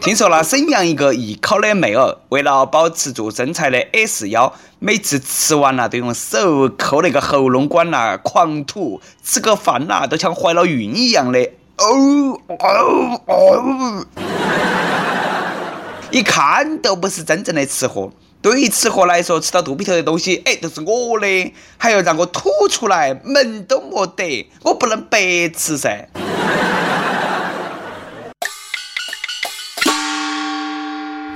听说了沈阳一个艺考的妹儿，为了保持住身材的 S 腰，每次吃完了都用手抠那个喉咙管呐，狂吐，吃个饭呐都像怀了孕一样的，哦哦哦，一看都不是真正的吃货。对于吃货来说，吃到肚皮头的东西，哎，都是我的，还要让我吐出来，门都没得，我不能白吃噻。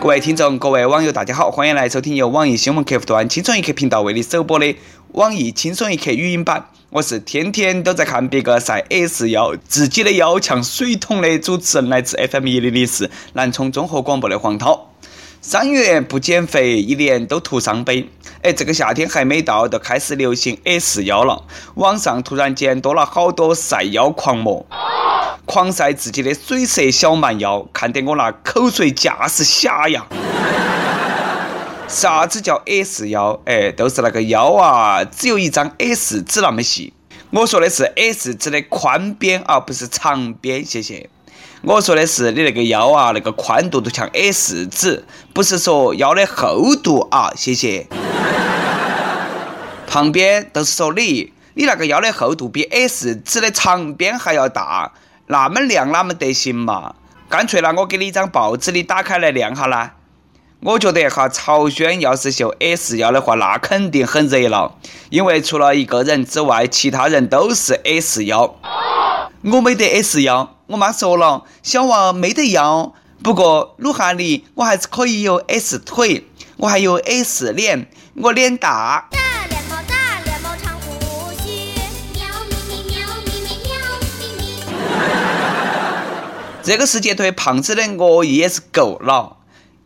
各位听众，各位网友，大家好，欢迎来收听由网易新闻客户端“轻松一刻”频道为你首播的网易轻松一刻语音版。我是天天都在看别个晒 S 腰，自己的腰像水桶的主持人，来自 FM 一零零四南充综合广播的黄涛。三月不减肥，一年都徒伤悲。哎，这个夏天还没到，就开始流行 S 腰了。网上突然间多了好多晒腰狂魔。狂晒自己的水色小蛮腰，看得我那口水架势下呀！啥子叫 S 腰？哎，都是那个腰啊，只有一张 S 纸那么细。我说的是 S 纸的宽边啊，不是长边。谢谢。我说的是你那个腰啊，那个宽度都像 S 纸，不是说腰的厚度啊。谢谢。旁边都是说你，你那个腰的厚度比 S 纸的长边还要大。那么亮哪么得行嘛？干脆呢，我给你一张报纸，你打开来亮下啦。我觉得哈，朝鲜要是秀 S 腰的话，那肯定很热闹，因为除了一个人之外，其他人都是 S 腰。我没得 S 腰，我妈说了，小娃没得腰。不过鲁汉里我还是可以有 S 腿，我还有 S 脸，我脸大。这个世界对胖子的恶意也是够了，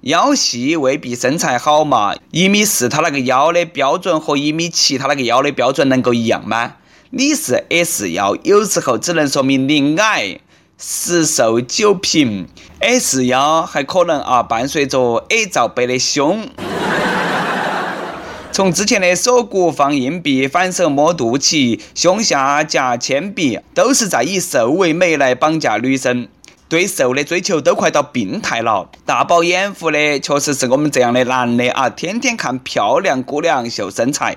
腰细未必身材好嘛。一米四他那个腰的标准和一米七他那个腰的标准能够一样吗？你是 S 腰，有时候只能说明你矮，十瘦九平。S 腰还可能啊伴随着 A 罩杯的胸。从之前的锁骨放硬币、反手摸肚脐、胸下夹铅笔，都是在以瘦为美来绑架女生。对瘦的追求都快到病态了，大饱眼福的确实是我们这样的男的啊，天天看漂亮姑娘秀身材。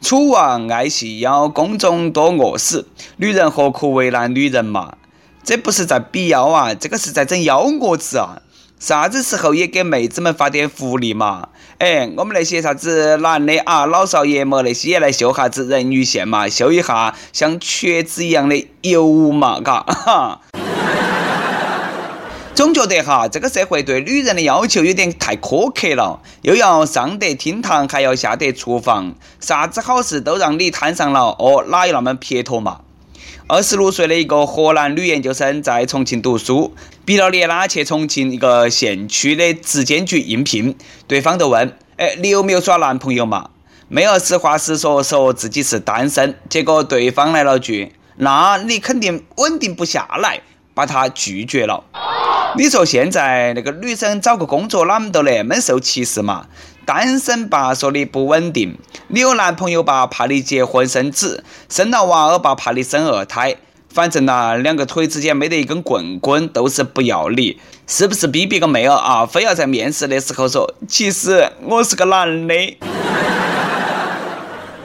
楚王爱细腰，宫中多饿死。女人何苦为难女人嘛？这不是在比腰啊，这个是在整幺蛾子啊！啥子时候也给妹子们发点福利嘛？哎，我们那些啥子男的啊，老少爷们那些也来秀下子人鱼线嘛，秀一下像瘸子一样的油嘛，嘎哈。总觉得哈，这个社会对女人的要求有点太苛刻了，又要上得厅堂，还要下得厨房，啥子好事都让你摊上了，哦，哪有那么撇脱嘛？二十六岁的一个河南女研究生在重庆读书，毕了业啦，去重庆一个县区的质监局应聘，对方就问：哎，你有没有耍男朋友嘛？没有，实话实说，说自己是单身。结果对方来了句：那你肯定稳定不下来，把他拒绝了。你说现在那个女生找个工作哪么都那么受歧视嘛？单身吧说你不稳定，你有男朋友吧怕你结婚生子，生了娃儿吧怕你生二胎，反正呐两个腿之间没得一根棍棍都是不要你，是不是逼逼个妹儿啊？非要在面试的时候说，其实我是个男的。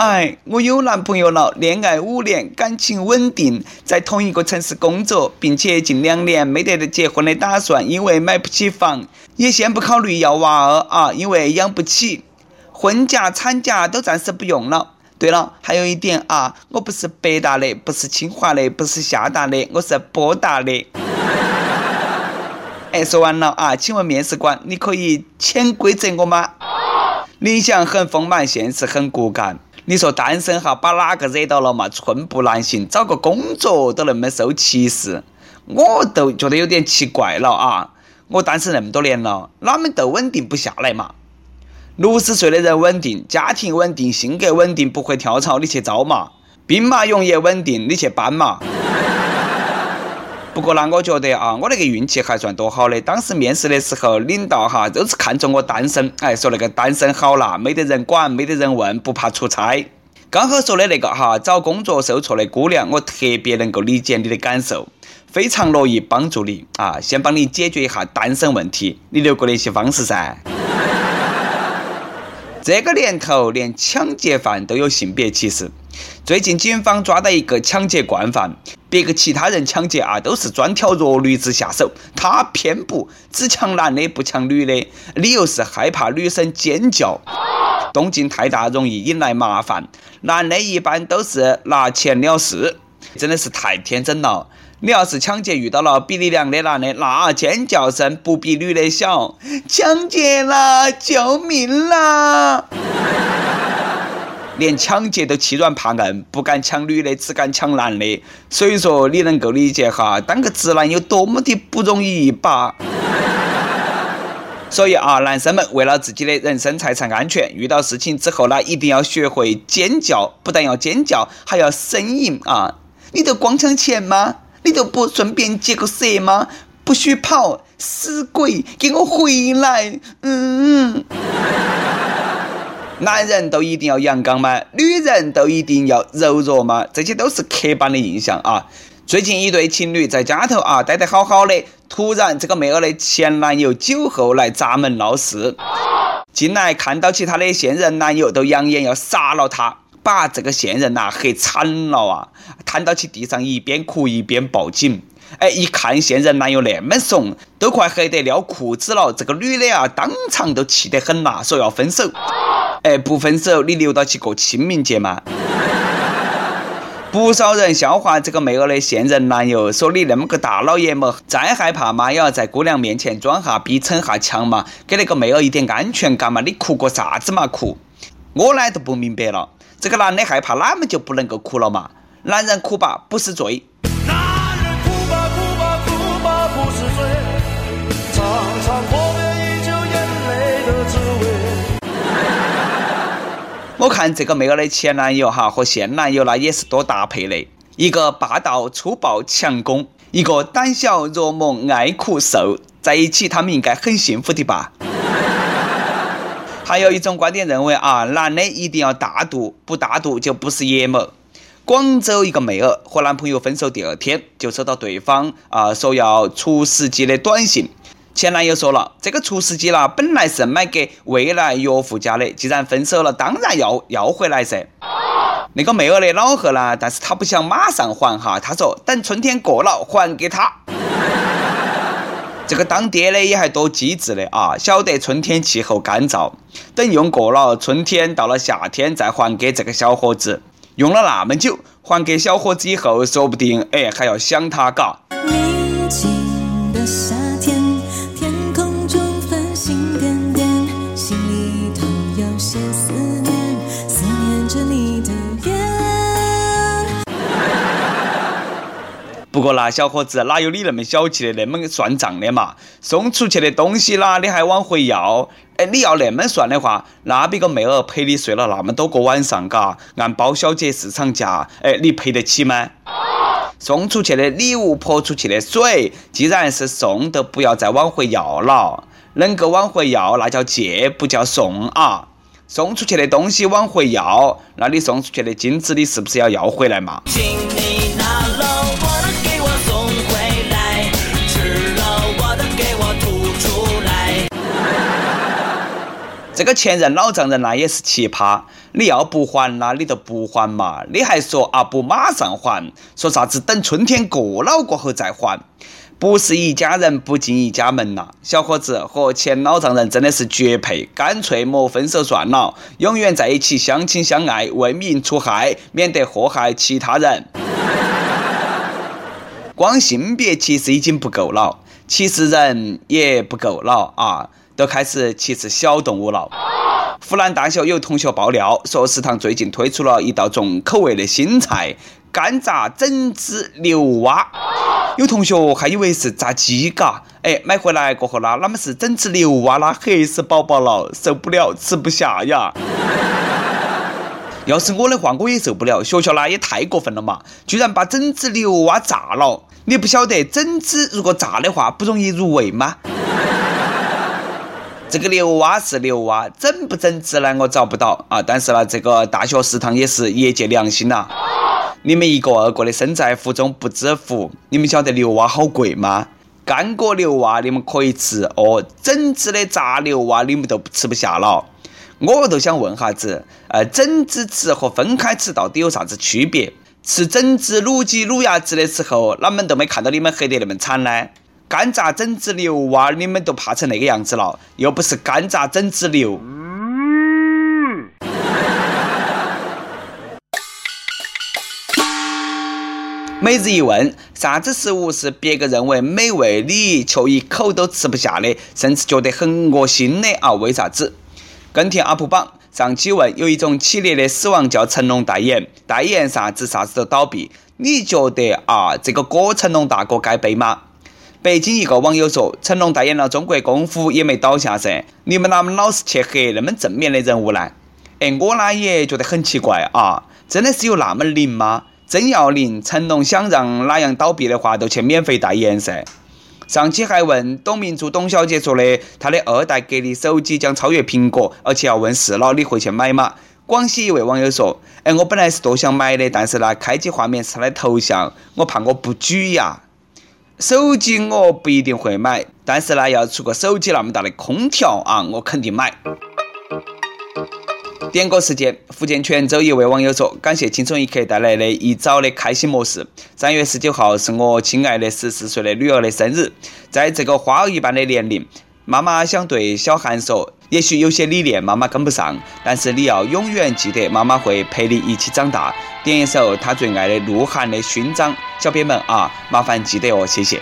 哎，我有男朋友了，恋爱五年，感情稳定，在同一个城市工作，并且近两年没得结婚的打算，因为买不起房，也先不考虑要娃儿啊，因为养不起，婚假、产假都暂时不用了。对了，还有一点啊，我不是北大的，不是清华的，不是厦大的，我是波大的。哎，说完了啊，请问面试官，你可以潜规则我吗？理想很丰满，现实很骨感。你说单身哈，把哪个惹到了嘛？寸步难行，找个工作都那么受歧视，我都觉得有点奇怪了啊！我单身那么多年了，哪们都稳定不下来嘛？六十岁的人稳定，家庭稳定，性格稳定，不会跳槽，你去招嘛？兵马俑也稳定，你去搬嘛？不过呢，我觉得啊，我那个运气还算多好的。当时面试的时候，领导哈都是看中我单身，哎，说那个单身好啦，没得人管，没得人问，不怕出差。刚好说的那个哈，找工作受挫的姑娘，我特别能够理解你的感受，非常乐意帮助你啊，先帮你解决一下单身问题，你留个联系方式噻。这个年头，连抢劫犯都有性别歧视。最近警方抓到一个抢劫惯犯，别个其他人抢劫啊，都是专挑弱女子下手，他偏不，只抢男的不抢女的，理由是害怕女生尖叫，动静太大容易引来麻烦。男的一般都是拿钱了事，真的是太天真了。你要是抢劫遇到了比你娘的男的，那尖叫声不比女的小。抢劫啦！救命啦！连抢劫都欺软怕硬，不敢抢女的，只敢抢男的。所以说，你能够理解哈，当个直男有多么的不容易吧？所以啊，男生们为了自己的人身财产安全，遇到事情之后呢，一定要学会尖叫，不但要尖叫，还要呻吟啊！你都光抢钱吗？你都不顺便接个蛇吗？不许跑，死鬼，给我回来！嗯，男人都一定要阳刚吗？女人都一定要柔弱吗？这些都是刻板的印象啊！最近一对情侣在家头啊待得好好的，突然这个妹儿的前男友酒后来砸门闹事，进来看到其他的现任男友都扬言要杀了他。把这个现任呐吓惨了啊！瘫到起地上，一边哭一边报警。哎，一看现任男友那么怂，都快吓得尿裤子了。这个女的啊，当场都气得很呐，说要分手。哎，不分手，你留到起过清明节吗？不少人笑话这个妹儿的现任男友，说你那么个大老爷们，再害怕嘛，也要在姑娘面前装下逼、逞下强嘛，给那个妹儿一点安全感嘛。你哭个啥子嘛哭？我呢都不明白了。这个男的害怕，哪么就不能够哭了嘛？男人哭吧不是罪。男人哭吧哭吧哭吧不是罪，尝尝眼泪的滋味。我看这个妹儿的前男友哈和现男友那也是多搭配的，一个霸道粗暴强攻，一个胆小弱萌爱哭瘦，在一起他们应该很幸福的吧？还有一种观点认为啊，男的一定要大度，不大度就不是爷们。广州一个妹儿和男朋友分手第二天，就收到对方啊说要除湿机的短信。前男友说了，这个除湿机啦，本来是买给未来岳父家的，既然分手了，当然要要回来噻。那个妹儿的老贺呢，但是他不想马上还哈，他说等春天过了还给他。这个当爹的也还多机智的啊，晓得春天气候干燥，等用过了春天，到了夏天再还给这个小伙子。用了那么久，还给小伙子以后，说不定哎还要想他嘎。不过那小伙子哪有你那么小气的，那么算账的嘛？送出去的东西啦，你还往回要？哎，你要那么算的话，那别个妹儿陪你睡了那么多个晚上，嘎，按包小姐市场价，哎，你赔得起吗？送出去的礼物泼出去的水，既然是送，都不要再往回要了。能够往回要，那叫借，不叫送啊。送出去的东西往回要，那你送出去的金子，你是不是要要回来嘛？这个前任老丈人那也是奇葩，你要不还啦，你就不还嘛，你还说啊不马上还，说啥子等春天过了过后再还，不是一家人不进一家门呐。小伙子和前老丈人真的是绝配，干脆莫分手算了，永远在一起相亲相爱，为民除害，免得祸害其他人。光性别歧视已经不够了，歧视人也不够了啊。都开始歧视小动物了。湖南大学有同学爆料说，食堂最近推出了一道重口味的新菜——干炸整只牛蛙。有同学还以为是炸鸡嘎，哎，买回来过后呢，哪么是整只牛蛙啦？吓死宝宝了，受不了，吃不下呀！要是我的话，我也受不了。学校呢也太过分了嘛，居然把整只牛蛙炸了！你不晓得整只如果炸的话不容易入味吗？这个牛蛙是牛蛙，整不整只呢我找不到啊。但是呢，这个大学食堂也是业界良心呐。你们一个二个的身在福中不知福，你们晓得牛蛙好贵吗？干锅牛蛙你们可以吃哦，整只的炸牛蛙你们都吃不下了。我都想问哈子，呃，整只吃和分开吃到底有啥子区别？吃整只卤鸡、卤鸭子的时候，哪们都没看到你们黑得那么惨呢？干炸整只牛蛙，你们都怕成那个样子了，又不是干炸整只牛。每日一问：啥子食物是别个认为美味，你却一口都吃不下的，甚至觉得很恶心的啊？为啥子？跟帖 UP 榜上期问：有一种企业的死亡叫成龙代言，代言啥子啥子都倒闭，你觉得啊，这个锅成龙大哥该背吗？北京一个网友说：“成龙代言了中国功夫也没倒下噻，你们哪么老是去黑那么正面的人物呢？”哎，我呢也觉得很奇怪啊，真的是有那么灵吗？真要灵，成龙想让哪样倒闭的话，都去免费代言噻。上期还问董明珠董小姐说的，她的二代格力手机将超越苹果，而且要问世了，你会去买吗？广西一位网友说：“哎，我本来是多想买的，但是呢，开机画面是他的头像，我怕我不举呀。”手机我不一定会买，但是呢，要出个手机那么大的空调啊，我肯定买。点歌时间，福建泉州一位网友说：“感谢轻松一刻带来的一早的开心模式。三月十九号是我亲爱的十四岁的女儿的生日，在这个花儿一般的年龄，妈妈想对小韩说：也许有些理念妈妈跟不上，但是你要永远记得，妈妈会陪你一起长大。”点一首他最爱的鹿晗的勋章，小编们啊，麻烦记得哦，谢谢。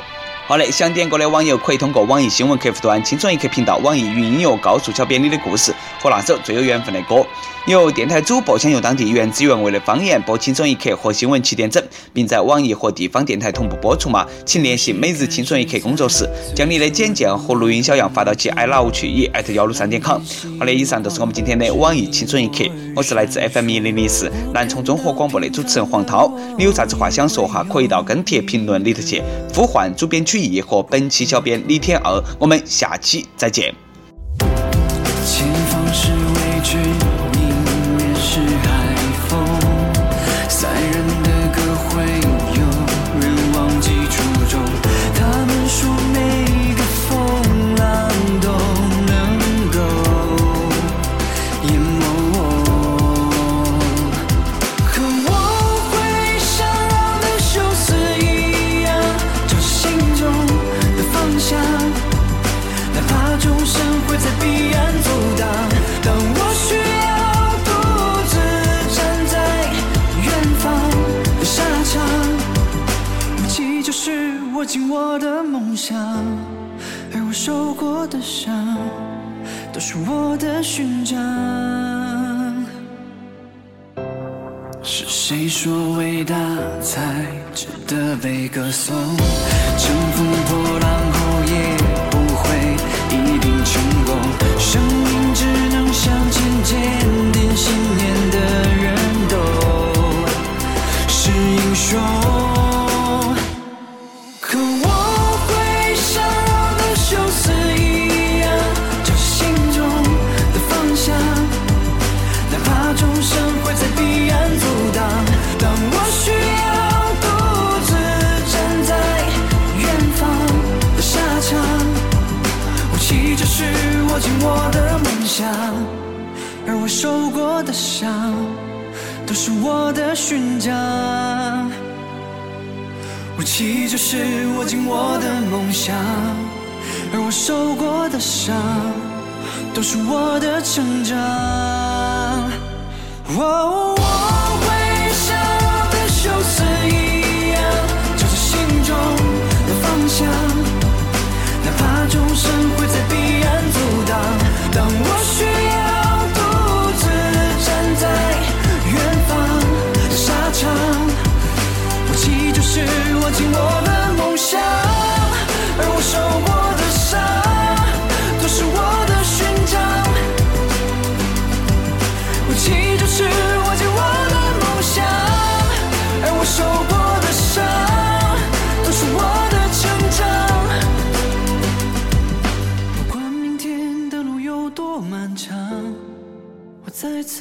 好嘞，想点歌的网友可以通过网易新闻客户端“轻松一刻”频道、网易云音乐告诉小编你的故事和那首最有缘分的歌。由电台主播想用当地原汁原味的方言播《轻松一刻》和新闻七点整，并在网易和地方电台同步播出吗？请联系每日轻松一刻工作室，将你的简介和录音小样发到其 i love 去以艾特幺六三点 com。好的，以上就是我们今天的网易轻松一刻。我是来自 FM 一零零四南充综合广播的主持人黄涛。你有啥子话想说哈？可以到跟帖评论里头去呼唤主编曲你和本期小编李天二我们下期再见。前方是未知迎面是海风。塞人的歌会有人忘记初衷他们说每一个风浪都能够淹没我。握紧我的梦想，而我受过的伤，都是我的勋章。是谁说伟大才值得被歌颂？乘风破浪后也不会一定成功。生命只能向前，坚定信念的人都是英雄。而我受过的伤，都是我的勋章。武器就是握紧我的梦想，而我受过的伤，都是我的成长。我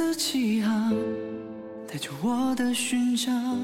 再次起航，带着我的勋章。